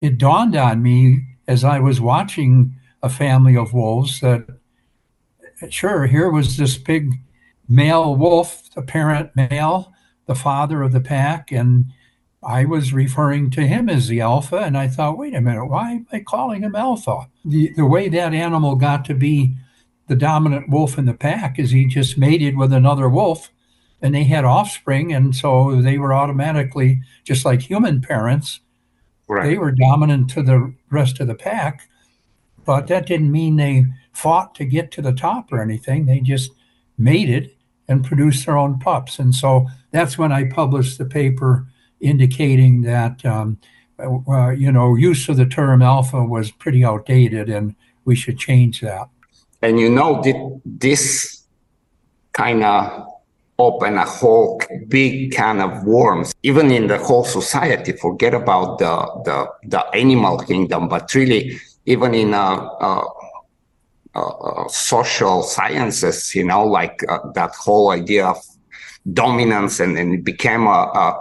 it dawned on me as I was watching a family of wolves that sure, here was this big male wolf, the parent male, the father of the pack, and I was referring to him as the alpha, and I thought, wait a minute, why am I calling him alpha? The the way that animal got to be the dominant wolf in the pack is he just mated with another wolf and they had offspring and so they were automatically just like human parents right. they were dominant to the rest of the pack but that didn't mean they fought to get to the top or anything. They just made it and produced their own pups. And so that's when i published the paper indicating that um, uh, you know use of the term alpha was pretty outdated and we should change that. And you know, this kind of open a whole big can of worms, even in the whole society. Forget about the the, the animal kingdom, but really, even in uh, uh, uh, social sciences, you know, like uh, that whole idea of dominance, and, and it became a, a,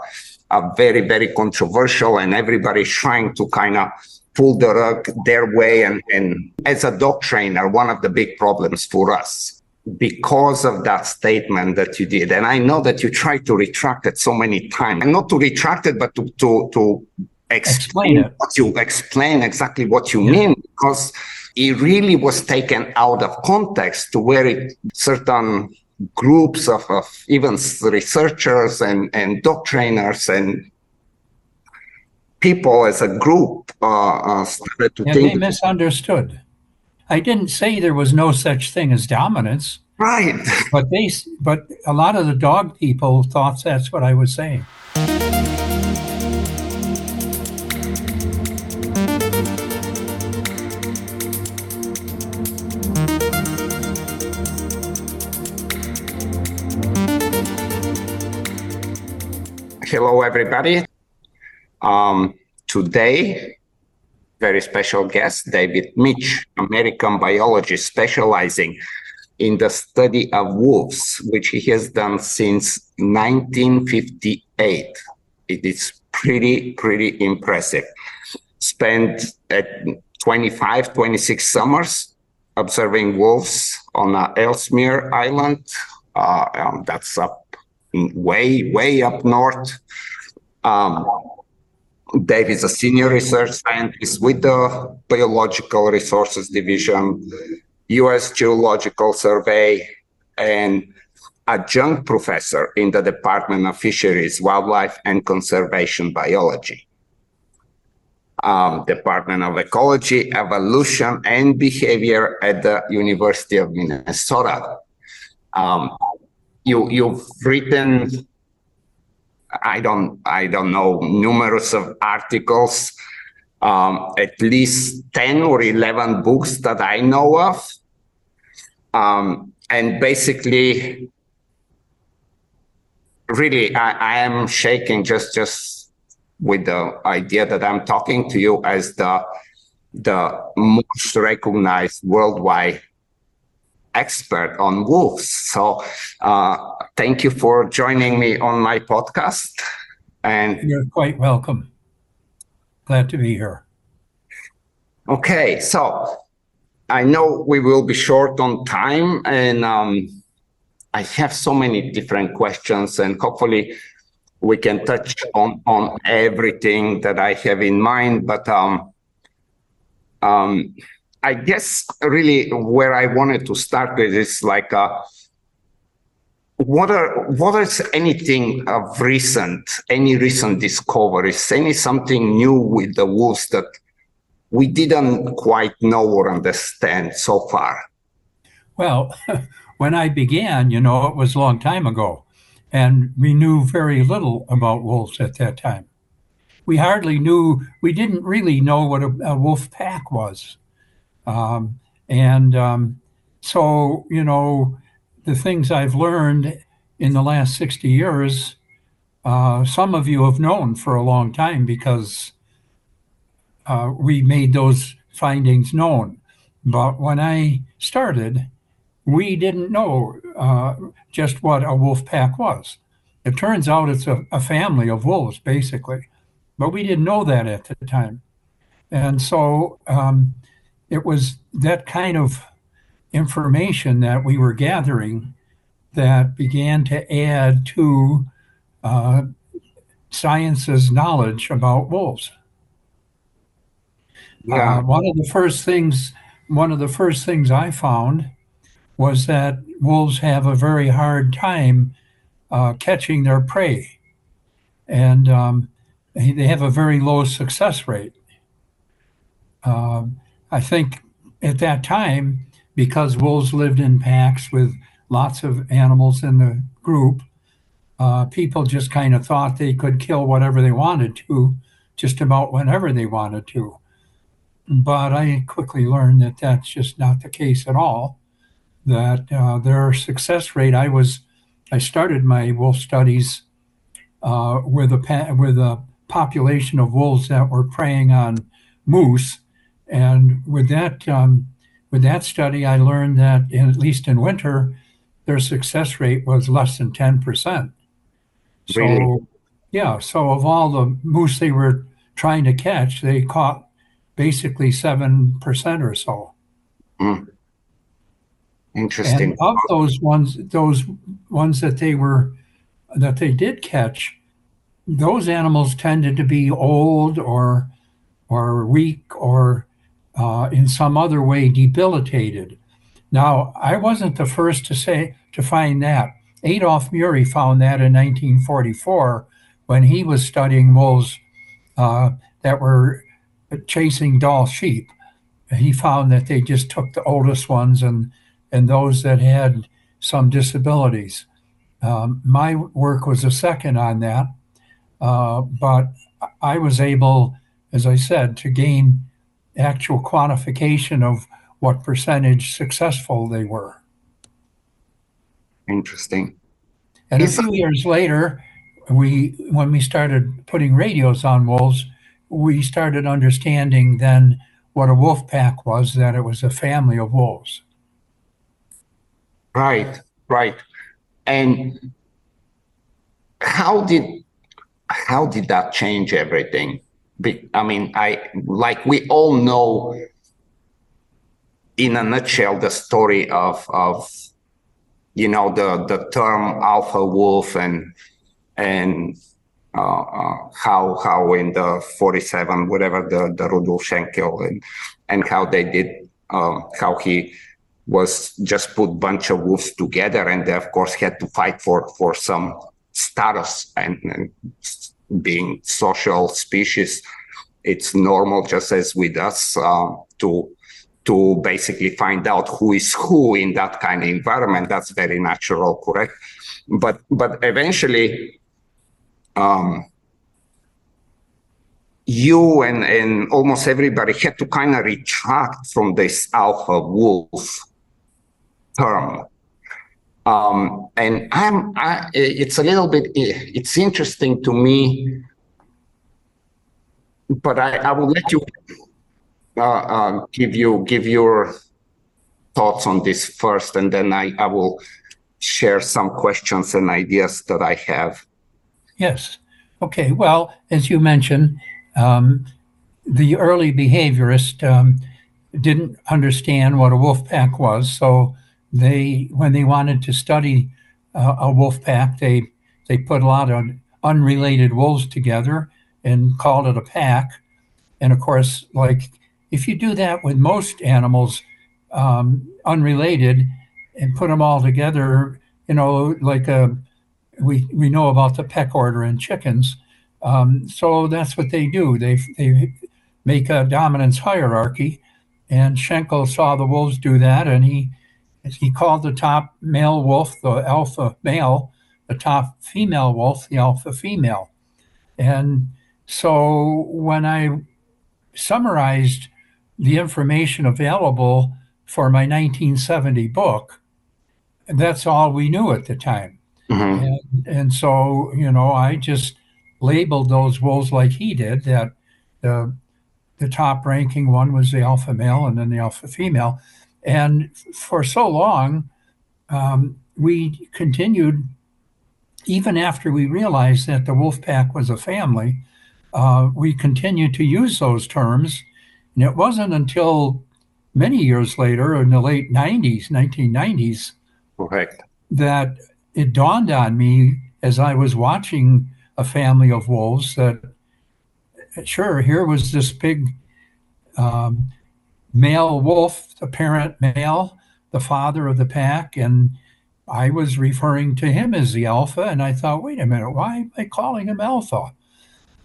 a very very controversial, and everybody's trying to kind of pull the rug their way. And, and as a dog trainer, one of the big problems for us because of that statement that you did. And I know that you tried to retract it so many times, and not to retract it, but to, to, to explain, explain what you explain exactly what you yeah. mean, because it really was taken out of context to where it certain groups of, of even researchers and, and dog trainers and people as a group uh, uh, started to yeah, think. They misunderstood. I didn't say there was no such thing as dominance. Right. But they, but a lot of the dog people thought that's what I was saying. Hello, everybody. Um, today, very special guest, David Mech, American biologist specializing in the study of wolves, which he has done since 1958. It is pretty, pretty impressive. Spent at 25, 26 summers observing wolves on uh, Ellesmere Island. Uh, um, that's up way, way up north. Um, Dave is a senior research scientist with the Biological Resources Division, U.S. Geological Survey, and adjunct professor in the Department of Fisheries, Wildlife, and Conservation Biology. Um, Department of Ecology, Evolution, and Behavior at the University of Minnesota. Um, you, you've written I don't I don't know numerous of articles, um, at least ten or eleven books that I know of, um, and basically, really, I, I am shaking just just with the idea that I'm talking to you as the the most recognized worldwide expert on wolves. So uh, thank you for joining me on my podcast. And you're quite welcome. Glad to be here. Okay, so I know we will be short on time, and um, I have so many different questions, and hopefully we can touch on on everything that I have in mind. But um, um, I guess really where I wanted to start with is like, uh, what are what is anything of recent, any recent discoveries, any something new with the wolves that we didn't quite know or understand so far? Well, when I began, you know, it was a long time ago, and we knew very little about wolves at that time. We hardly knew, we didn't really know what a, a wolf pack was. Um, and um, so, you know, the things I've learned in the last 60 years, uh, some of you have known for a long time because uh, we made those findings known. But when I started, we didn't know uh, just what a wolf pack was. It turns out it's a, a family of wolves, basically, but we didn't know that at the time. And so um, it was that kind of information that we were gathering that began to add to uh, science's knowledge about wolves. Yeah. Uh, one of the first things, one of the first things I found was that wolves have a very hard time uh, catching their prey, and um, they have a very low success rate. Uh, I think at that time, because wolves lived in packs with lots of animals in the group, uh, people just kind of thought they could kill whatever they wanted to, just about whenever they wanted to. But I quickly learned that that's just not the case at all. That uh, their success rate, I was, I started my wolf studies uh, with a with a population of wolves that were preying on moose, and with that um, with that study, I learned that in, at least in winter, their success rate was less than ten percent. So, really? yeah. So of all the moose they were trying to catch, they caught basically seven percent or so. Mm. Interesting. And of those ones, those ones that they were that they did catch, those animals tended to be old or or weak or uh, in some other way debilitated. Now, I wasn't the first to say to find that. Adolph Murie found that in 1944 when he was studying wolves uh, that were chasing Dall sheep. He found that they just took the oldest ones and and those that had some disabilities. Um, my work was a second on that, uh, but I was able, as I said, to gain actual quantification of what percentage successful they were. Interesting. And a few years later, we when we started putting radios on wolves, we started understanding then what a wolf pack was, that it was a family of wolves. Right, right. And how did how did that change everything? I mean, I like we all know in a nutshell the story of of you know the the term alpha wolf and and uh, uh, how how in the 47 whatever the the Rudolf Schenkel and and how they did uh, how he was just put bunch of wolves together and they of course had to fight for for some status and, and being social species it's normal just as with us uh, to to basically find out who is who in that kind of environment. That's very natural, correct? But but eventually, um, you and and almost everybody had to kind of retract from this alpha wolf term. Um, and I'm, I, it's a little bit, it's interesting to me, but I, I will let you uh, uh, give you give your thoughts on this first, and then I, I will share some questions and ideas that I have. Yes. Okay. Well, as you mentioned, um, the early behaviorist um, didn't understand what a wolf pack was, so they, when they wanted to study uh, a wolf pack, they they put a lot of unrelated wolves together and called it a pack. And of course, like if you do that with most animals, um, unrelated, and put them all together, you know, like a, uh, we we know about the peck order in chickens. Um, so that's what they do. They they make a dominance hierarchy, and Schenkel saw the wolves do that, and he he called the top male wolf the alpha male, the top female wolf the alpha female, and so when I summarized the information available for my 1970 book. That's all we knew at the time. Mm-hmm. And, and, so, you know, I just labeled those wolves like he did that the, the top ranking one was the alpha male and then the alpha female. And for so long, um, we continued, even after we realized that the wolf pack was a family, uh, we continued to use those terms And it wasn't until many years later, in the late 90s, 1990s, Correct. that it dawned on me as I was watching a family of wolves that, sure, here was this big um, male wolf, the parent male, the father of the pack, and I was referring to him as the alpha, and I thought, wait a minute, why am I calling him alpha?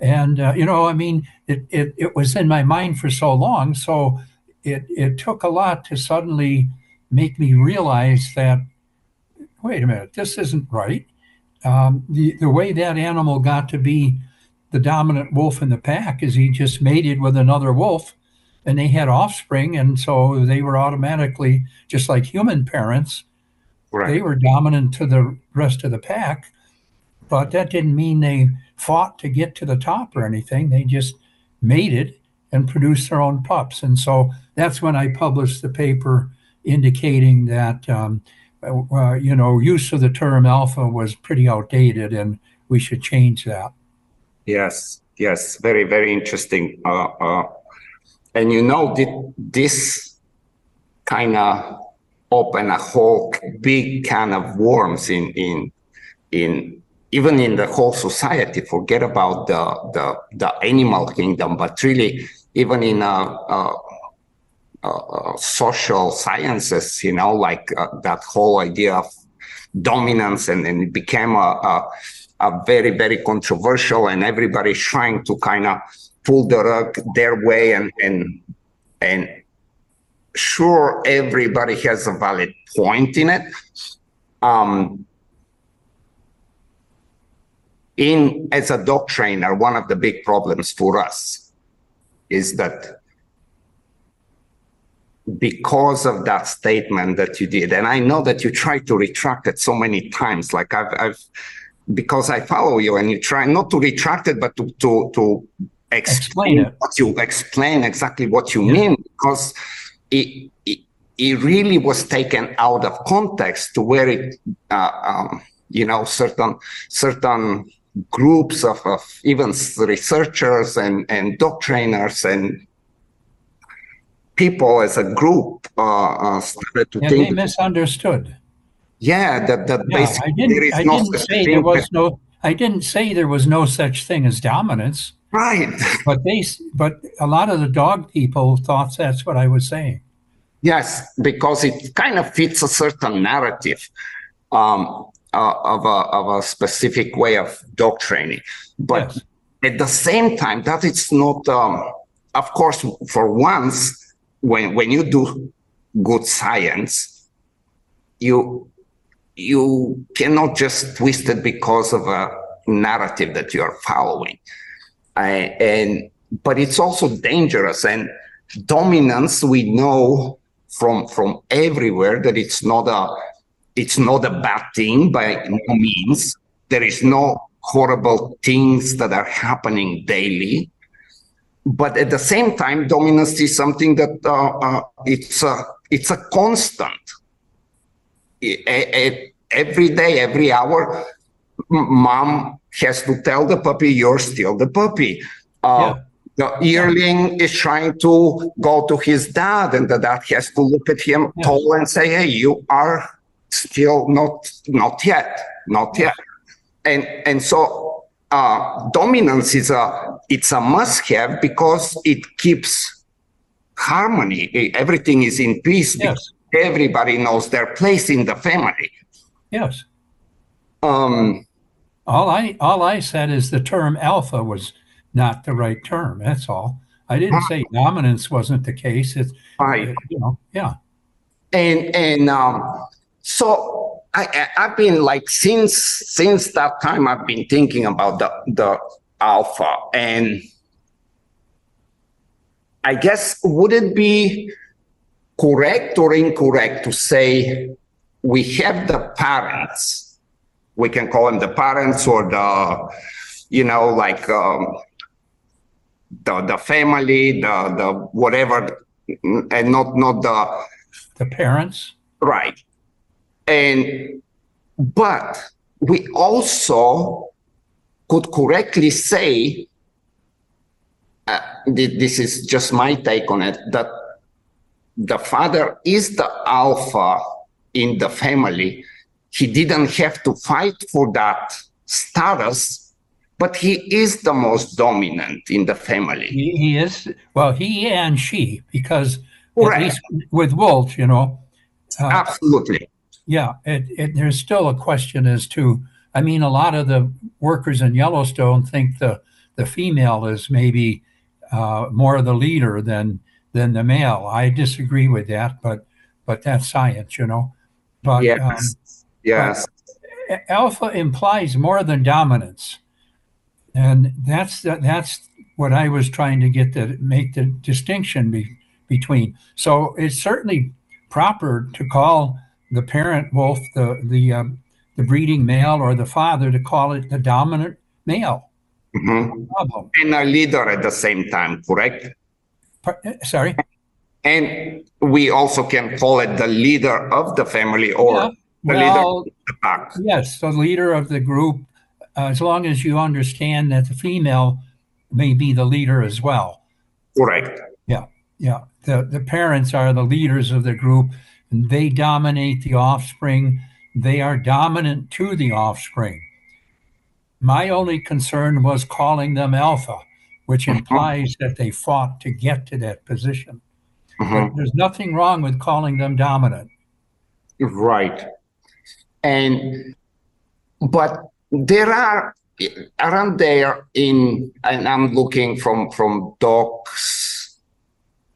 And uh, you know, I mean, it, it it was in my mind for so long, so it it took a lot to suddenly make me realize that, wait a minute, this isn't right. Um, the the way that animal got to be the dominant wolf in the pack is he just mated with another wolf, and they had offspring, and so they were automatically just like human parents Right. they were dominant to the rest of the pack, but that didn't mean they fought to get to the top or anything. They just mated and produced their own pups. And so that's when I published the paper indicating that, um, uh, you know, use of the term alpha was pretty outdated and we should change that. Yes, yes, very, very interesting. Uh, uh, and you know, th- this kind of open a whole big can of worms in in in even in the whole society. Forget about the the the animal kingdom, but really even in uh, uh, uh, social sciences, you know, like uh, that whole idea of dominance, and, and it became a, a a very very controversial, and everybody's trying to kind of pull the rug their way, and and and sure everybody has a valid point in it. Um, in as a dog trainer, one of the big problems for us is that because of that statement that you did, and I know that you tried to retract it so many times, like I've, I've because I follow you and you try not to retract it, but to to, to explain, Explain what you explain exactly what you Yeah. mean because it, it it really was taken out of context to where it uh, um, you know certain certain groups of, of even researchers and and dog trainers and people as a group uh, uh, started to And they misunderstood. yeah that that Yeah, basically I didn't, is I no didn't say there was no, I didn't say there was no such thing as dominance. Right But they, but a lot of the dog people thought that's what I was saying. Yes, because it kind of fits a certain narrative um, uh, of, a, of a specific way of dog training. But Yes. at the same time, that it's not, um, of course, for once, when, when you do good science, you you cannot just twist it because of a narrative that you are following. And but it's also dangerous and dominance we know from from everywhere that it's not a it's not a bad thing by no means. There is no horrible things that are happening daily. But at the same time dominance is something that uh, uh, it's a it's a constant. E- e- every day every hour mom has to tell the puppy you're still the puppy uh, the yearling is trying to go to his dad and the dad has to look at him Yeah. tall and say hey you are still not not yet not yet and and so uh, dominance is a it's a must have because it keeps harmony everything is in peace Yes. everybody knows their place in the family Yes. um All I, all I said is the term alpha was not the right term. That's all. I didn't say dominance wasn't the case. It's, I you know, yeah. and and um so I, I I've been like since since that time I've been thinking about the the alpha and I guess would it be correct or incorrect to say we have the parents we can call them the parents or the you know like um, the the family the the whatever and not not the The parents. Right. And but we also could correctly say uh, this is just my take on it, that the father is the alpha in the family. He didn't have to fight for that status, but he is the most dominant in the family. He, he is, well, he and she, because at least with Wolf, you know. Uh, Absolutely. Yeah, it, it, there's still a question as to, I mean, a lot of the workers in Yellowstone think the, the female is maybe uh, more the leader than than the male. I disagree with that, but but that's science, you know. But yes, um, yes. But alpha implies more than dominance, and that's that's what I was trying to get to make the distinction be, between. So it's certainly proper to call the parent wolf the the um, the breeding male or the father to call it the dominant male. Mm-hmm. And a leader at the same time, correct? Sorry. And we also can call it the leader of the family or yeah. The well, the pack. Yes, the leader of the group, uh, as long as you understand that the female may be the leader as well. Correct. Yeah, yeah. The, the parents are the leaders of the group, and they dominate the offspring. They are dominant to the offspring. My only concern was calling them alpha which mm-hmm. implies that they fought to get to that position. Mm-hmm. There's nothing wrong with calling them dominant. Right. And, but there are around there in, and I'm looking from, from Doc's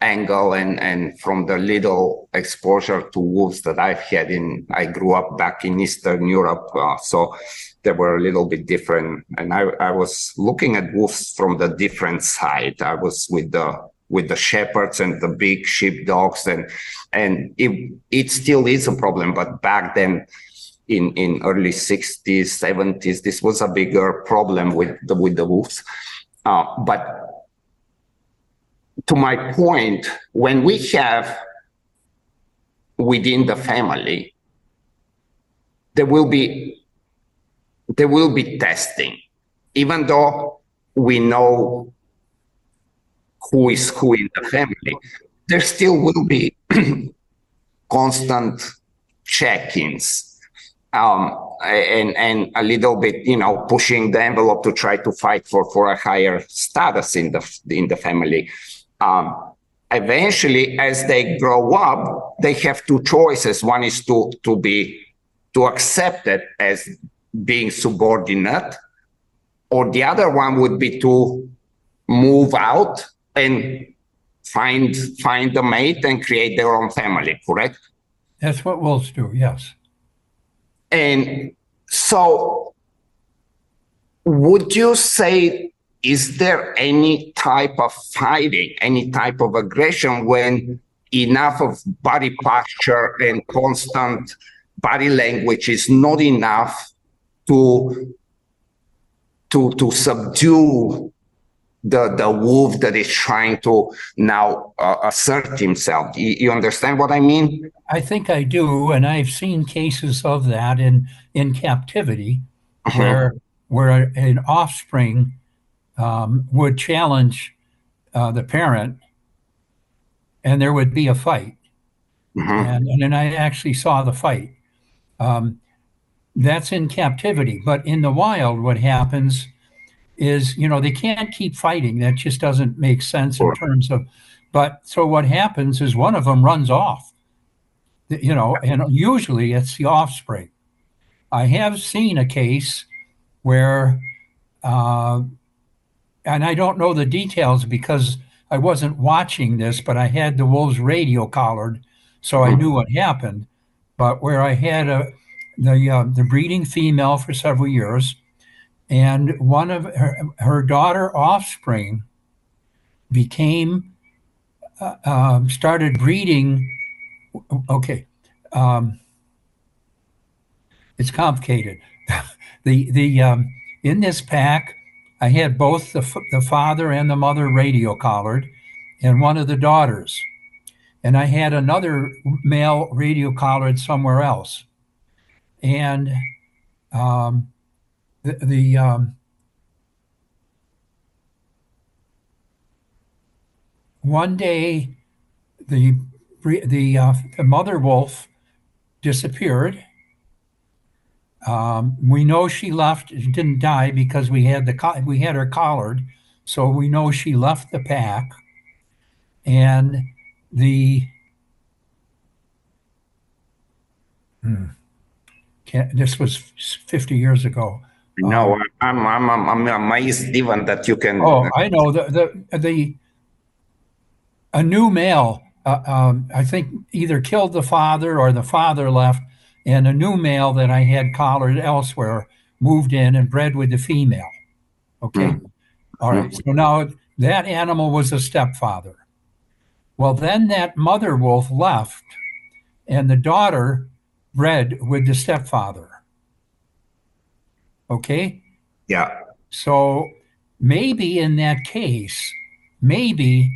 angle and, and from the little exposure to wolves that I've had in, I grew up back in Eastern Europe. Uh, so they were a little bit different. And I, I was looking at wolves from the different side. I was with the with the shepherds and the big sheep dogs and and it it still is a problem. But back then in, in early 60s, 70s, this was a bigger problem with the with the wolves. Uh, but to my point, when we have within the family, there will be there will be testing, even though we know who is who in the family. There still will be constant check-ins um, and and a little bit, you know, pushing the envelope to try to fight for for a higher status in the in the family. Um, eventually, as they grow up, they have two choices. One is to to be to accept it as being subordinate, or the other one would be to move out and find find a mate and create their own family. Correct? That's what wolves do. Yes. And so, would you say? Is there any type of fighting, any type of aggression when enough of body posture and constant body language is not enough to to to subdue the the wolf that is trying to now uh, assert himself. You, you, understand what I mean? I think I do, and I've seen cases of that in in captivity, uh-huh. where where an offspring um, would challenge uh, the parent, and there would be a fight, uh-huh. and and then I actually saw the fight. Um, that's in captivity. But in the wild, what happens is, you know, they can't keep fighting. That just doesn't make sense in terms of. But so what happens is one of them runs off, you know, and usually it's the offspring. I have seen a case where, uh, and I don't know the details because I wasn't watching this, but I had the wolves radio collared, so I knew what happened. But where I had a, the uh, the breeding female for several years, and one of her, her daughter offspring became uh, um, started breeding. Okay, um, it's complicated. the the um, in this pack, I had both the the father and the mother radio collared, and one of the daughters, and I had another male radio collared somewhere else and um, the, the um, one day the the, uh, the mother wolf disappeared. Um, we know she left, she didn't die because we had the we had her collared, so we know she left the pack. And the hmm, this was 50 years ago. No, um, I'm, I'm, I'm, I'm amazed even that you can. Oh, I know the the the a new male. Uh, um, I think either killed the father or the father left, and a new male that I had collared elsewhere moved in and bred with the female. Okay, mm. all right. Mm. So now that animal was a stepfather. Well, then that mother wolf left, and the daughter bred with the stepfather. Okay? Yeah. So maybe in that case, maybe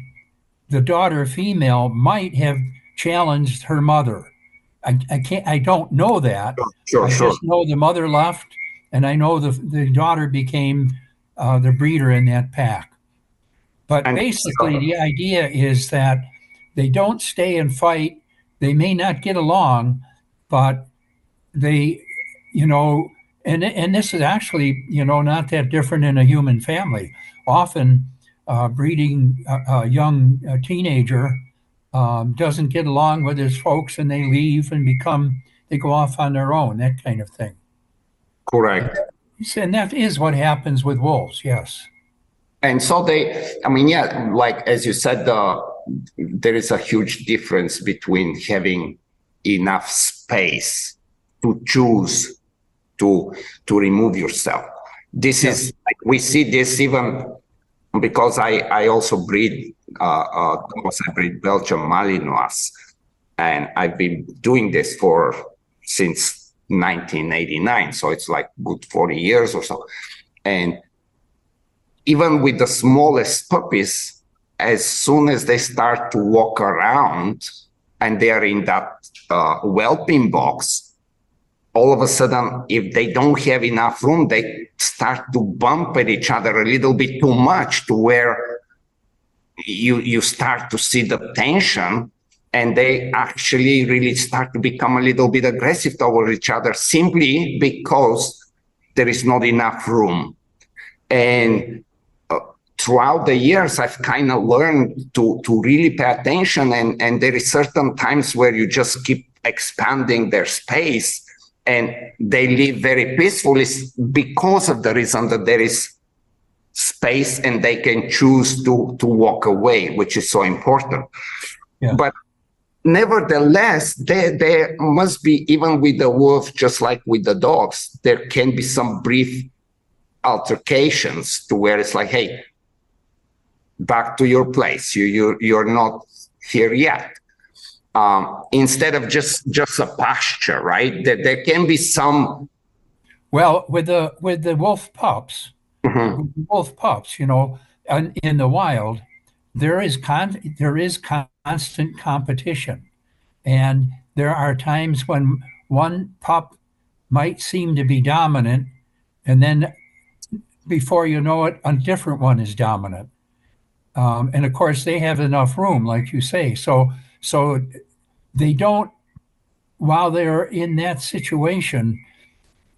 the daughter female might have challenged her mother. I, I can't I don't know that. Sure, I sure. just know the mother left and I know the the daughter became uh, the breeder in that pack. But and basically so, the idea is that they don't stay and fight. They may not get along, but they you know and and this is actually you know not that different in a human family. Often, uh, breeding a, a young a teenager um, doesn't get along with his folks, and they leave and become they go off on their own. That kind of thing. Correct. And that is what happens with wolves. Yes. And so they, I mean, yeah, like as you said, uh, there is a huge difference between having enough space to choose to to remove yourself. This is we see this even because I I also breed uh, uh I breed Belgian Malinois, and I've been doing this for since 1989, so it's like good 40 years or so, and even with the smallest puppies, as soon as they start to walk around and they are in that uh, whelping box, all of a sudden, if they don't have enough room, they start to bump at each other a little bit too much to where you you start to see the tension and they actually really start to become a little bit aggressive toward each other simply because there is not enough room. And uh, throughout the years, I've kind of learned to, to really pay attention. And, and there is certain times where you just keep expanding their space and they live very peacefully because of the reason that there is space and they can choose to to walk away which is so important. Yeah. but nevertheless there there must be even with the wolf just like with the dogs there can be some brief altercations to where it's like hey back to your place. You you you're not here yet um, instead of just just a pasture, right? That there can be some. Well, with the with the wolf pups, mm-hmm. wolf pups, you know, in, in the wild, there is con there is constant competition, and there are times when one pup might seem to be dominant, and then before you know it, a different one is dominant. Um, and of course, they have enough room, like you say. So so they don't, while they're in that situation,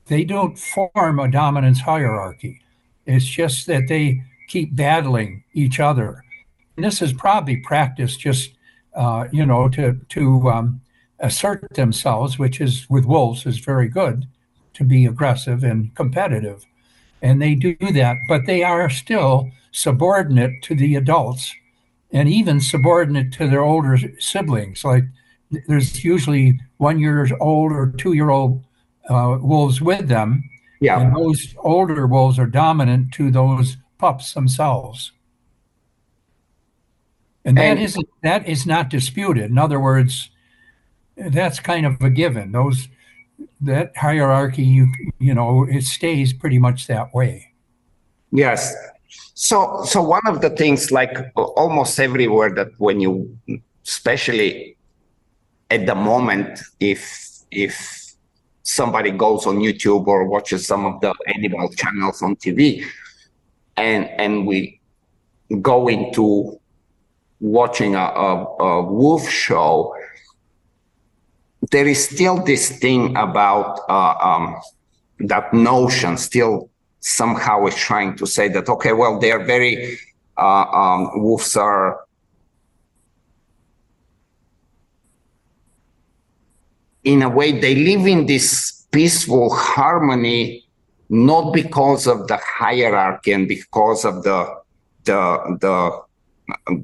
they don't form a dominance hierarchy. It's just that they keep battling each other. And this is probably practice just, uh, you know, to, to um, assert themselves, which is with wolves is very good to be aggressive and competitive. And they do that, but they are still subordinate to the adults and even subordinate to their older siblings. Like there's usually one year old or two year old uh, wolves with them. Yeah. And those older wolves are dominant to those pups themselves. And that and, not that is not disputed. In other words, that's kind of a given. Those that hierarchy, you you know, it stays pretty much that way. Yes, so, so one of the things, like almost everywhere, that when you, especially at the moment, if if somebody goes on YouTube or watches some of the animal channels on TV, and and we go into watching a, a, a wolf show, there is still this thing about uh, um, that notion still somehow is trying to say that okay well they are very uh, um, wolves are in a way they live in this peaceful harmony not because of the hierarchy and because of the the the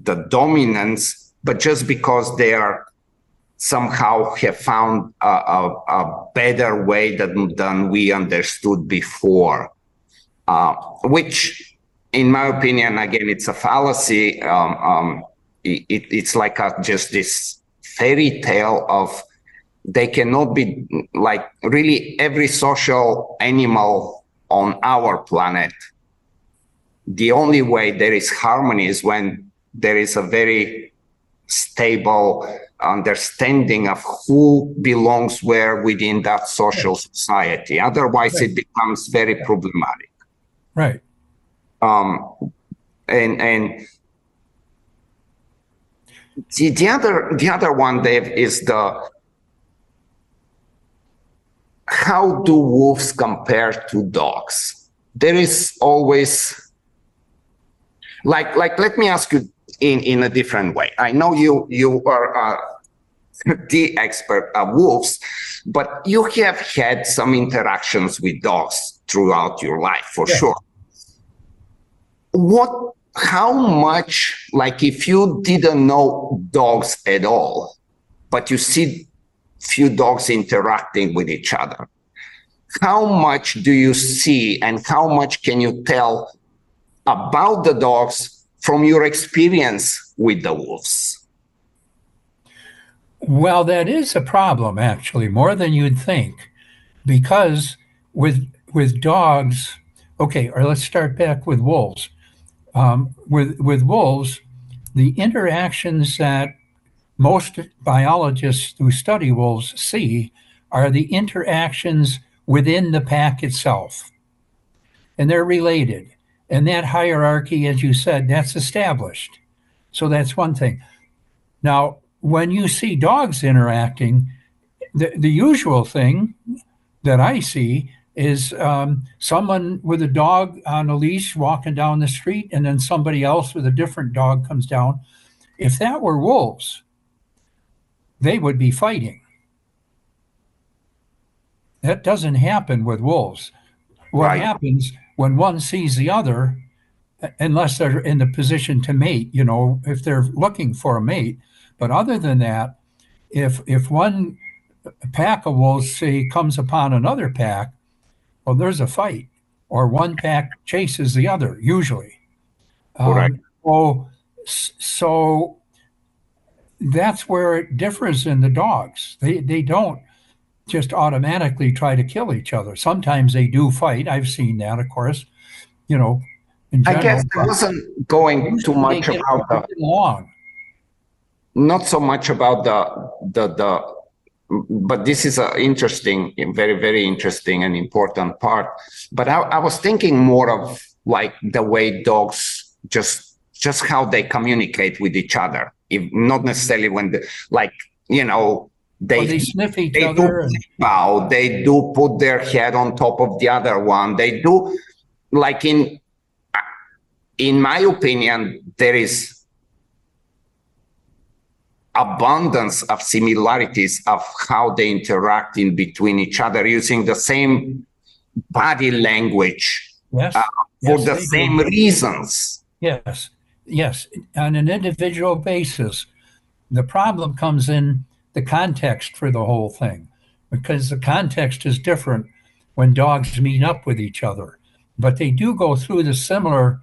the dominance but just because they are somehow have found a, a, a better way than, than we understood before uh, which in my opinion again it's a fallacy um, um, it, it's like a, just this fairy tale of they cannot be like really every social animal on our planet. The only way there is harmony is when there is a very stable understanding of who belongs where within that social society. Otherwise, it becomes very problematic. Right. Um, and and the, the other the other one, Dave, is the how do wolves compare to dogs? There is always like like let me ask you in in a different way. I know you you are uh, the expert of wolves, but you have had some interactions with dogs throughout your life for yeah. sure. What how much like if you didn't know dogs at all, but you see few dogs interacting with each other. How much do you see and how much can you tell about the dogs from your experience with the wolves? Well, that is a problem, actually, more than you'd think, because with with dogs, okay, or let's start back with wolves. Um, with with wolves, the interactions that most biologists who study wolves see are the interactions within the pack itself. And they're related. And that hierarchy, as you said, that's established. So that's one thing. Now, when you see dogs interacting, the, the usual thing that I see is um, someone with a dog on a leash walking down the street, and then somebody else with a different dog comes down. If that were wolves, they would be fighting. That doesn't happen with wolves. What right. happens when one sees the other, unless they're in the position to mate, you know, if they're looking for a mate. But other than that, if if one pack of wolves say comes upon another pack, well, there's a fight, or one pack chases the other usually. Right. Um, so, so that's where it differs in the dogs. They they don't just automatically try to kill each other. Sometimes they do fight. I've seen that, of course. You know, in general, I guess I wasn't going too much about the long. Not so much about the the the but this is an interesting, very, very interesting and important part. But I, I was thinking more of like the way dogs just just how they communicate with each other if not necessarily when the like you know they, they sniff each they other. Do bow, they do put their head on top of the other one. They do like in in my opinion, there is abundance of similarities of how they interact in between each other using the same body language yes. uh, for yes, the same do. reasons. Yes yes, on an individual basis. The problem comes in the context for the whole thing, because the context is different when dogs meet up with each other. But they do go through the similar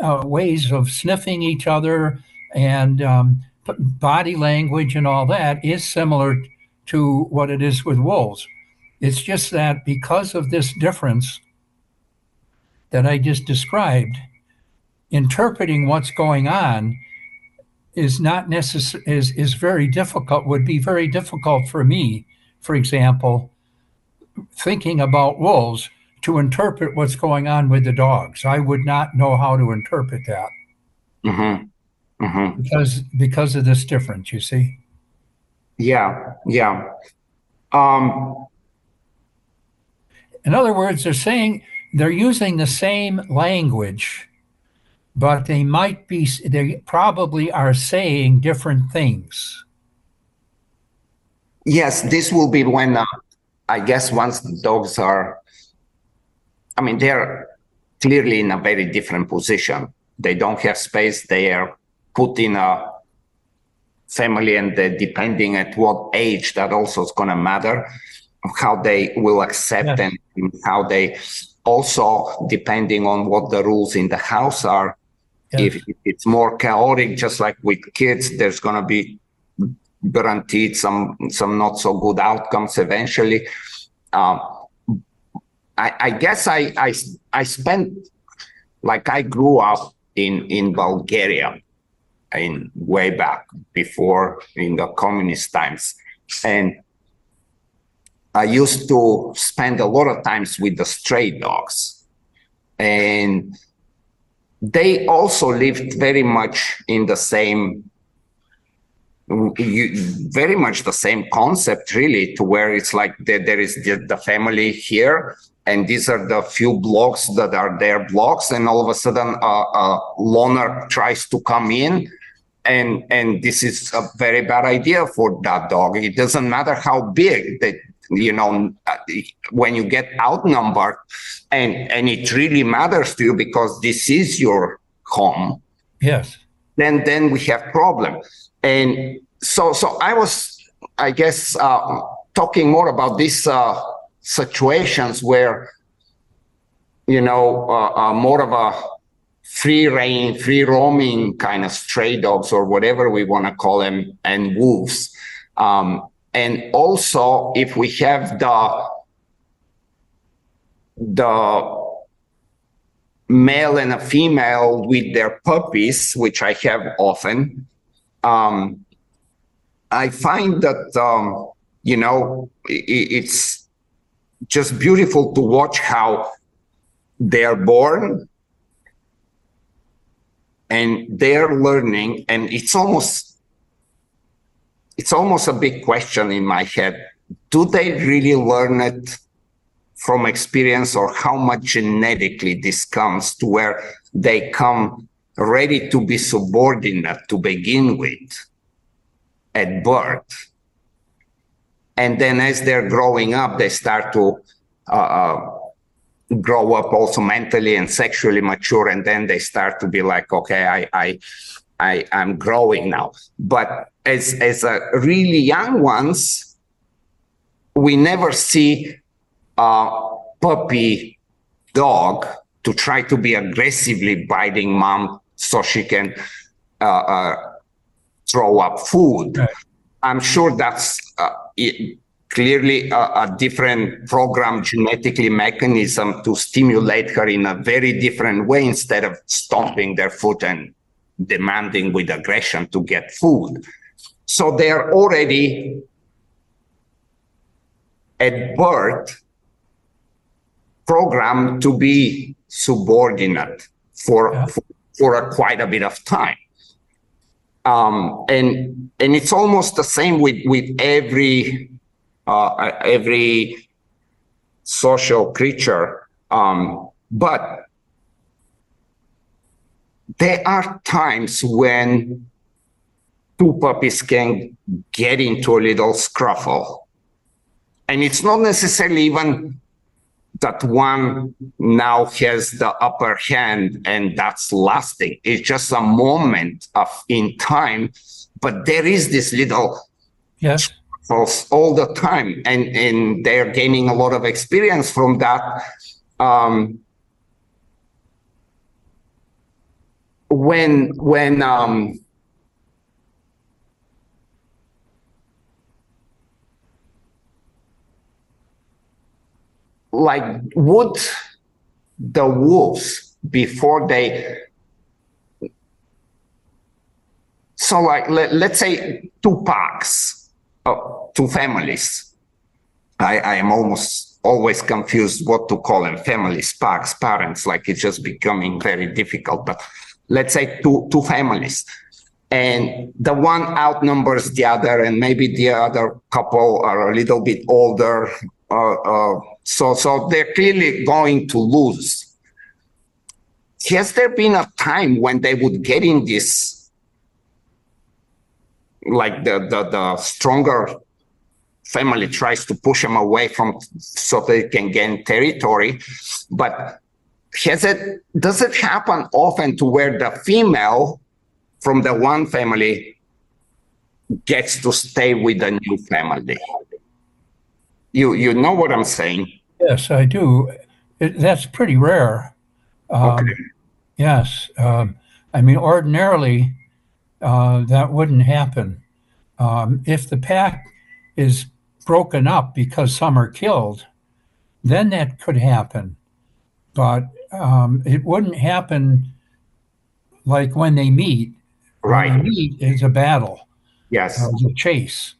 uh, ways of sniffing each other and um, body language and all that is similar to what it is with wolves. It's just that because of this difference that I just described, interpreting what's going on is not necessary is, is very difficult would be very difficult for me for example thinking about wolves to interpret what's going on with the dogs i would not know how to interpret that mm-hmm. Mhm. because because of this difference. You see. Yeah, yeah. Um, In other words, they're saying they're using the same language, but they might be, they probably are saying different things. yes, this will be when uh, I guess once the dogs are, I mean, they're clearly in a very different position. They don't have space. They are put in a family, and depending at what age, that also is going to matter how they will accept Yes. and how they also depending on what the rules in the house are Yes. if it's more chaotic just like with kids there's going to be guaranteed some some not so good outcomes eventually um, I, I guess I, I i spent like i grew up in in bulgaria in way back before in the communist times. And i used to spend a lot of times with the stray dogs. And they also lived very much in the same you, very much the same concept really to where it's like there, there is the, the family here and these are the few blocks that are their blocks. And all of a sudden a loner tries to come in and and this is a very bad idea for that dog. It doesn't matter how big that you know uh, when you get outnumbered and and it really matters to you because this is your home. Yes. then then we have problem. And so so i was i guess uh, talking more about these uh, situations where you know uh, uh, more of a free rein free roaming kind of stray dogs or whatever we want to call them and wolves. Um, and also if we have the the male and a female with their puppies, which I have often, um, I find that um, you know i- i- it's just beautiful to watch how they are born and they're learning, and it's almost it's almost a big question in my head. Do they really learn it from experience or how much genetically this comes to where they come ready to be subordinate to begin with at birth. And then as they're growing up, they start to uh, uh, grow up also mentally and sexually mature. And then they start to be like, okay, I, I, I, I'm growing now. But as, as a really young ones, we never see a puppy dog to try to be aggressively biting mom so she can uh, uh, throw up food. Right. I'm sure that's uh, it, clearly a, a different program genetically mechanism to stimulate her in a very different way instead of stomping their foot and demanding with aggression to get food. So they're already at birth programmed to be subordinate for Yeah. for, for a quite a bit of time um, and and it's almost the same with with every uh, every social creature um, but there are times when two puppies can get into a little scruffle and it's not necessarily even that one now has the upper hand and that's lasting. It's just a moment of in time, but there is this little Yes. Pulse all the time, and and they're gaining a lot of experience from that. Um, when when um, like would the wolves before they so like let, let's say two packs uh, two families I, I am almost always confused what to call them families packs parents like it's just becoming very difficult but let's say two two families and the one outnumbers the other, and maybe the other couple are a little bit older. Uh, uh, so, so they're clearly going to lose. Has there been a time when they would get in this, like the the, the stronger family tries to push them away from so they can gain territory, but has it does it happen often to where the female from the one family gets to stay with the new family? You you know what i'm saying? Yes i do. It, that's pretty rare. Um, okay. yes um, i mean ordinarily uh, that wouldn't happen um, if the pack is broken up because some are killed then that could happen but um, it wouldn't happen like when they meet. Right. When they meet is a battle. Yes. Uh, a chase.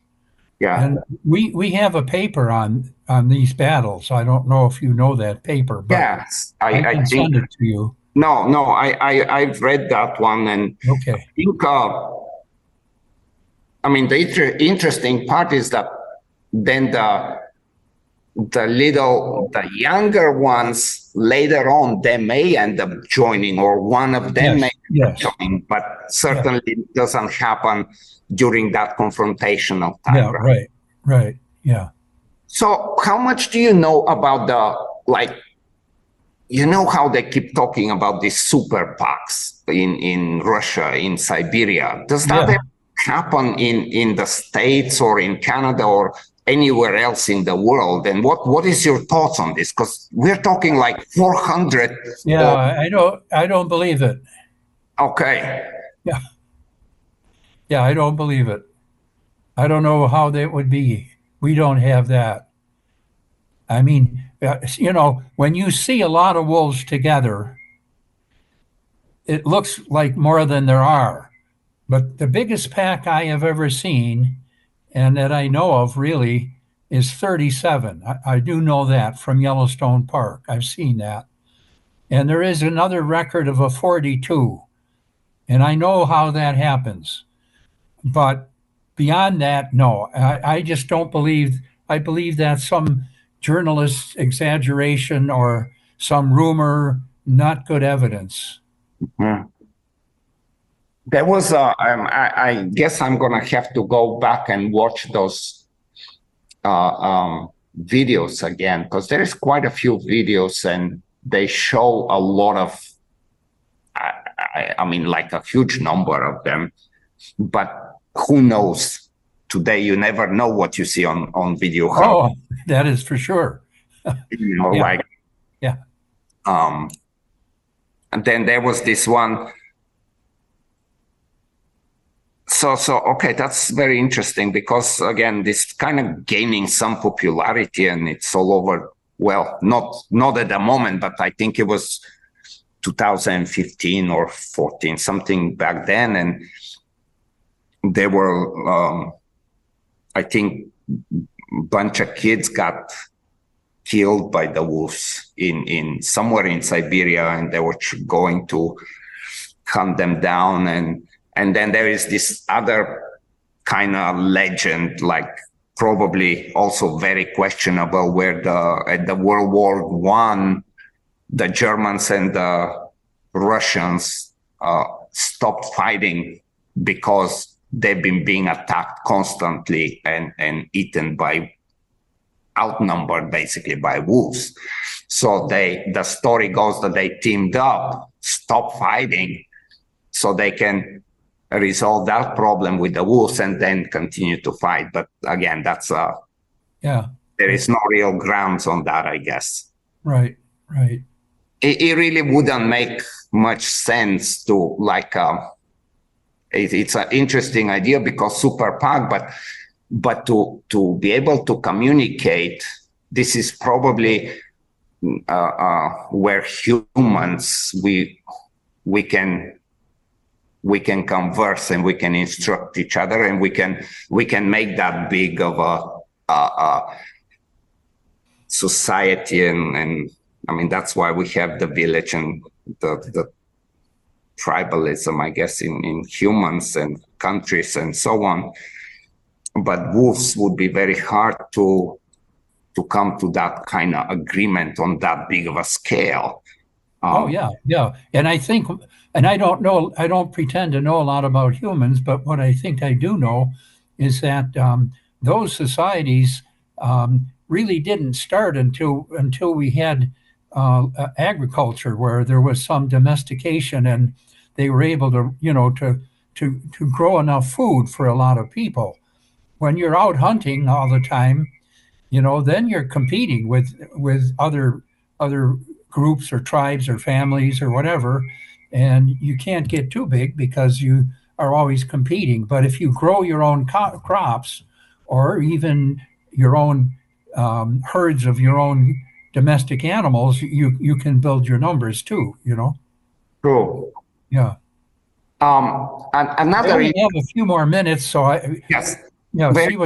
Yeah. And we we have a paper on on these battles. I don't know if you know that paper, but yes, I, I can I send it to you. No, no, I, I I've read that one, and okay. I think. Uh, I mean, the inter- interesting part is that then the the little the younger ones later on they may end up joining or one of them yes, may yes. join but certainly yeah. it doesn't happen during that confrontational time yeah right? right right yeah so how much do you know about the like you know how they keep talking about these super packs in in russia in siberia does that yeah. happen in in the states or in canada or anywhere else in the world. And what what is your thoughts on this? Because we're talking like 400. Yeah, or... I don't I don't believe it. Okay. Yeah. Yeah, I don't believe it. I don't know how that would be. We don't have that. I mean, Uh, you know, when you see a lot of wolves together, it looks like more than there are. But the biggest pack I have ever seen and that I know of really is 37. I, I, do know that from Yellowstone Park. I've seen that. And there is another record of a 42. And I know how that happens. But beyond that, no. I, I just don't believe, I believe that some journalist exaggeration or some rumor, not good evidence. Mm-hmm. There was um, I, I, guess I'm gonna have to go back and watch those uh, um, videos again because there is quite a few videos and they show a lot of, I, I, I mean, like a huge number of them, but who knows? Today, you never know what you see on on video. Oh, that is for sure. you know, yeah. like yeah. Um, and then there was this one so so okay that's very interesting because again this kind of gaining some popularity and it's all over well not not at the moment but i think it was 2015 or 14 something back then and there were um, i think a bunch of kids got killed by the wolves in in somewhere in siberia and they were going to hunt them down and and then there is this other kind of legend, like probably also very questionable, where the at the World War One, the Germans and the Russians uh, stopped fighting because they've been being attacked constantly and and eaten by outnumbered basically by wolves. So they the story goes that they teamed up, stopped fighting, so they can resolve that problem with the wolves and then continue to fight. But again, that's uh yeah. There is no real grounds on that, I guess. Right, right. It, it really wouldn't make much sense to like uh, it, it's an interesting idea because super pack, but but to to be able to communicate, this is probably uh, uh, where humans we we can we can converse and we can instruct each other and we can we can make that big of a, a, a society and and I mean that's why we have the village and the the tribalism, I guess, in, in humans and countries and so on. But wolves would be very hard to to come to that kind of agreement on that big of a scale. Um, oh yeah, yeah, and I think, and I don't know, I don't pretend to know a lot about humans, but what I think I do know is that um, those societies um, really didn't start until until we had uh, agriculture, where there was some domestication, and they were able to, you know, to to to grow enough food for a lot of people. When you're out hunting all the time, you know, then you're competing with with other other groups or tribes or families or whatever, and you can't get too big because you are always competing. But if you grow your own co- crops or even your own um, herds of your own domestic animals, you you can build your numbers too. You know. True. Yeah. Um, and another. We have a few more minutes, so I. Yes. Yeah. see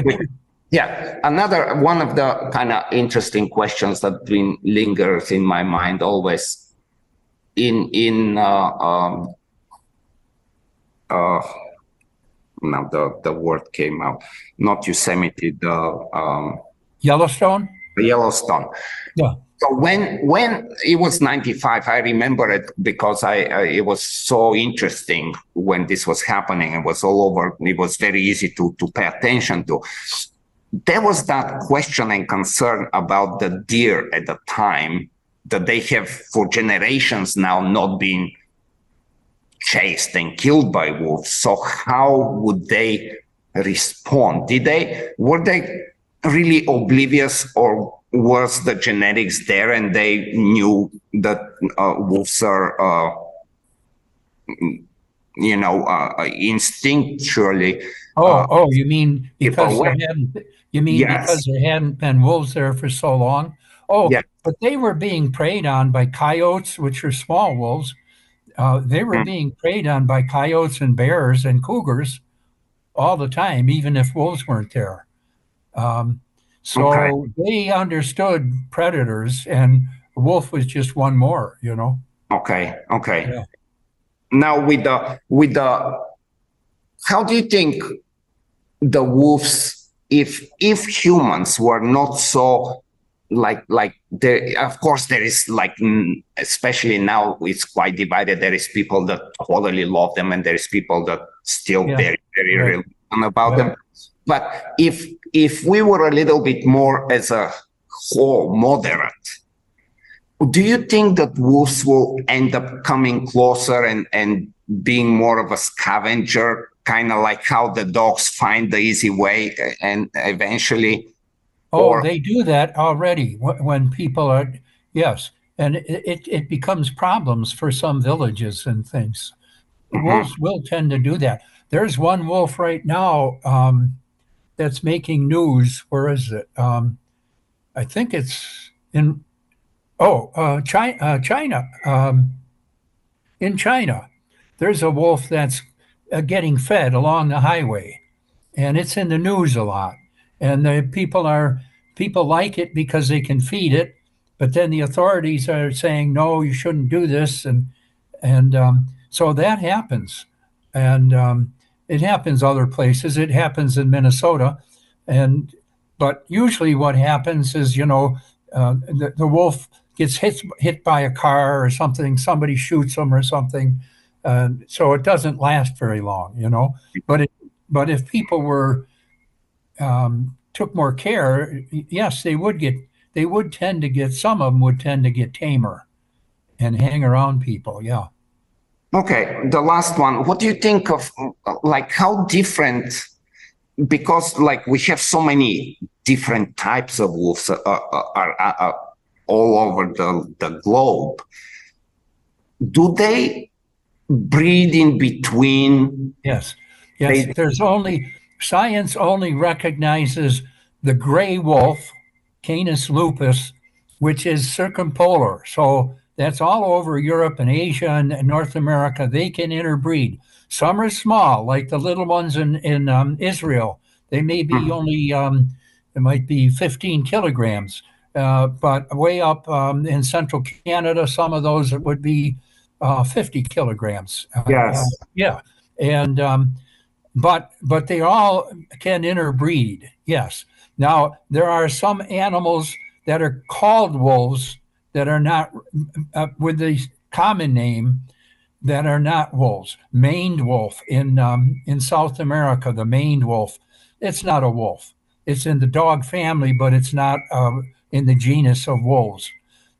yeah, another one of the kind of interesting questions that been lingers in my mind always in in uh, um, uh, now the the word came out not Yosemite the um, Yellowstone Yellowstone yeah so when when it was 95 i remember it because I, I, it was so interesting when this was happening it was all over it was very easy to to pay attention to there was that question and concern about the deer at the time that they have for generations now not been chased and killed by wolves. So how would they respond? Did they were they really oblivious or was the genetics there and they knew that uh, wolves are uh, you know uh, instinctually oh uh, oh you mean because there hadn't you mean yes. because there hadn't been wolves there for so long? Oh, yes. but they were being preyed on by coyotes, which are small wolves. Uh, they were mm. being preyed on by coyotes and bears and cougars all the time, even if wolves weren't there. Um, so okay. they understood predators, and wolf was just one more. You know. Okay. Okay. Yeah. Now with the with the, how do you think the wolves if if humans were not so like like there of course there is like especially now it's quite divided there is people that totally love them and there is people that still yeah. very very reluctant about them but if if we were a little bit more as a whole moderate do you think that wolves will end up coming closer and and being more of a scavenger kind of like how the dogs find the easy way and eventually? Oh or... they do that already when people are yes. And it, it becomes problems for some villages and things. Mm-hmm. wolves will tend to do that. There's one wolf right now um, that's making news where is it? Um, i think it's in oh uh, china, uh, china um, in china. There's a wolf that's uh, getting fed along the highway, and it's in the news a lot. And the people are people like it because they can feed it, but then the authorities are saying no, you shouldn't do this, and and um, so that happens, and um, it happens other places. It happens in Minnesota, and but usually what happens is you know uh, the, the wolf gets hit hit by a car or something. Somebody shoots him or something uh, so it doesn't last very long, you know. But it, but if people were um, took more care, yes, they would get they would tend to get some of them would tend to get tamer and hang around people. Yeah. Okay, the last one. What do you think of like how different? Because like we have so many different types of wolves uh, uh, uh, uh all over the, the globe. Do they breed in between. Yes. Yes. They, There's only science only recognizes the gray wolf, Canis lupus, which is circumpolar. So that's all over Europe and Asia and North America. They can interbreed. Some are small, like the little ones in in um, Israel. They may be mm-hmm. only um, it might be 15 kilograms, uh, but way up um, in central Canada, some of those would be uh, 50 kilograms. Uh, Yes. uh, yeah. And, um, but, but they all can interbreed. Yes. Now, there are some animals that are called wolves that are not uh, with the common name that are not wolves. Maned wolf in um, in South America, the maned wolf, it's not a wolf. It's in the dog family, but it's not uh, in the genus of wolves.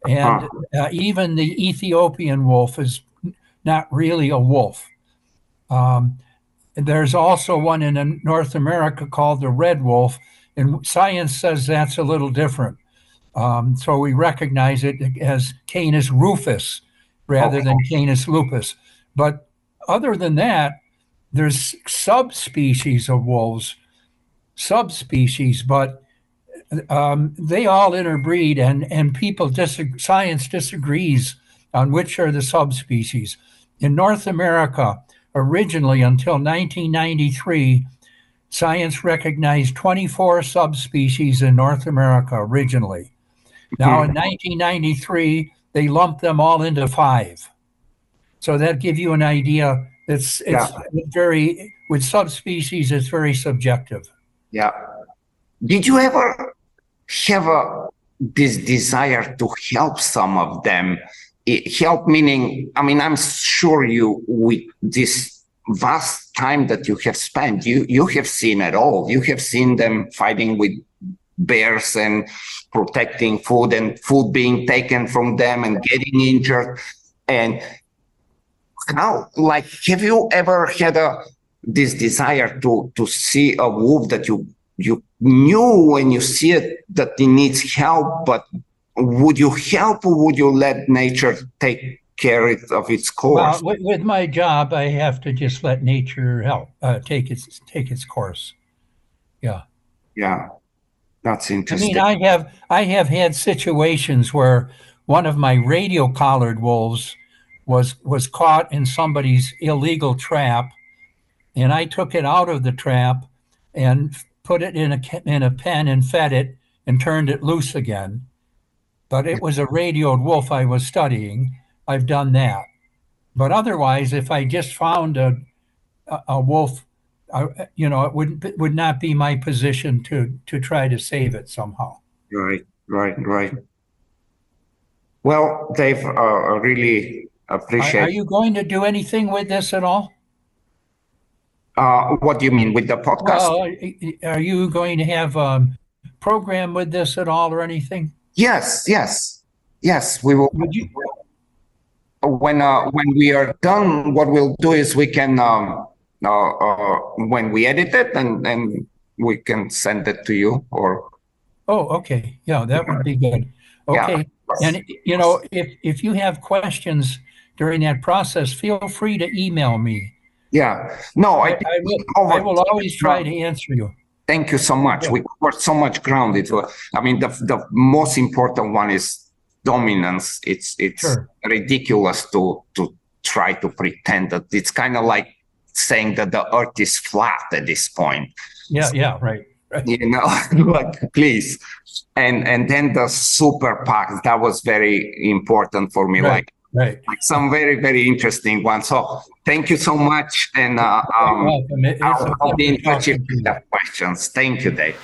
And uh, even the Ethiopian wolf is not really a wolf. Um, there's also one in North America called the red wolf, and science says that's a little different. Um, so we recognize it as Canis rufus rather than Canis lupus. But other than that, there's subspecies of wolves, subspecies, but um, they all interbreed, and and people disagree, science disagrees on which are the subspecies. In North America, originally until 1993, science recognized 24 subspecies in North America originally. Now, in 1993, they lumped them all into five. So that give you an idea. It's it's Yeah. very with subspecies. It's very subjective. Yeah. Did you ever have a, this desire to help some of them? Help meaning, I mean, I'm sure you, with this vast time that you have spent, you, you have seen it all. You have seen them fighting with bears and protecting food and food being taken from them and getting injured. And how, like, have you ever had a, this desire to, to see a wolf that you you knew when you see it that it needs help, but would you help or would you let nature take care of its course? Well, with, with my job, I have to just let nature help uh, take its take its course. Yeah. yeah, that's I mean, I have I have had situations where one of my radio collared wolves was was caught in somebody's illegal trap, and I took it out of the trap and put it in a in a pen and fed it and turned it loose again. But it was a radioed wolf I was studying. I've done that, but otherwise, if I just found a a, a wolf, I, you know, it would it would not be my position to to try to save it somehow. Right, right, right. Well, Dave, uh, I really Are, appreciate. are you going to do anything with this at all? uh, what do you mean with the podcast? Well, are you going to have a program with this at all or anything? yes, yes, yes. We will. Would you? when uh, when we are done, what we'll do is we can um, uh, uh, when we edit it and and we can send it to you or Oh, okay. Yeah, that would be good. Yeah. Okay. And you know, if if you have questions during that process, feel free to email me. yeah. No, I, I I will. I will always try to answer you. Thank you so much. We covered so much ground. It was, I mean, the the most important one is dominance. It's it's Sure. ridiculous to to try to pretend that it's kind of like saying that the earth is flat at this point. Yeah. Yeah. Right. you know like please and and then the super packs that was very important for me Right. like Right. like some very very interesting ones so thank you so much and uh, um welcome. It- it's I'll, I'll be in touch if talking to you you. have questions thank you dave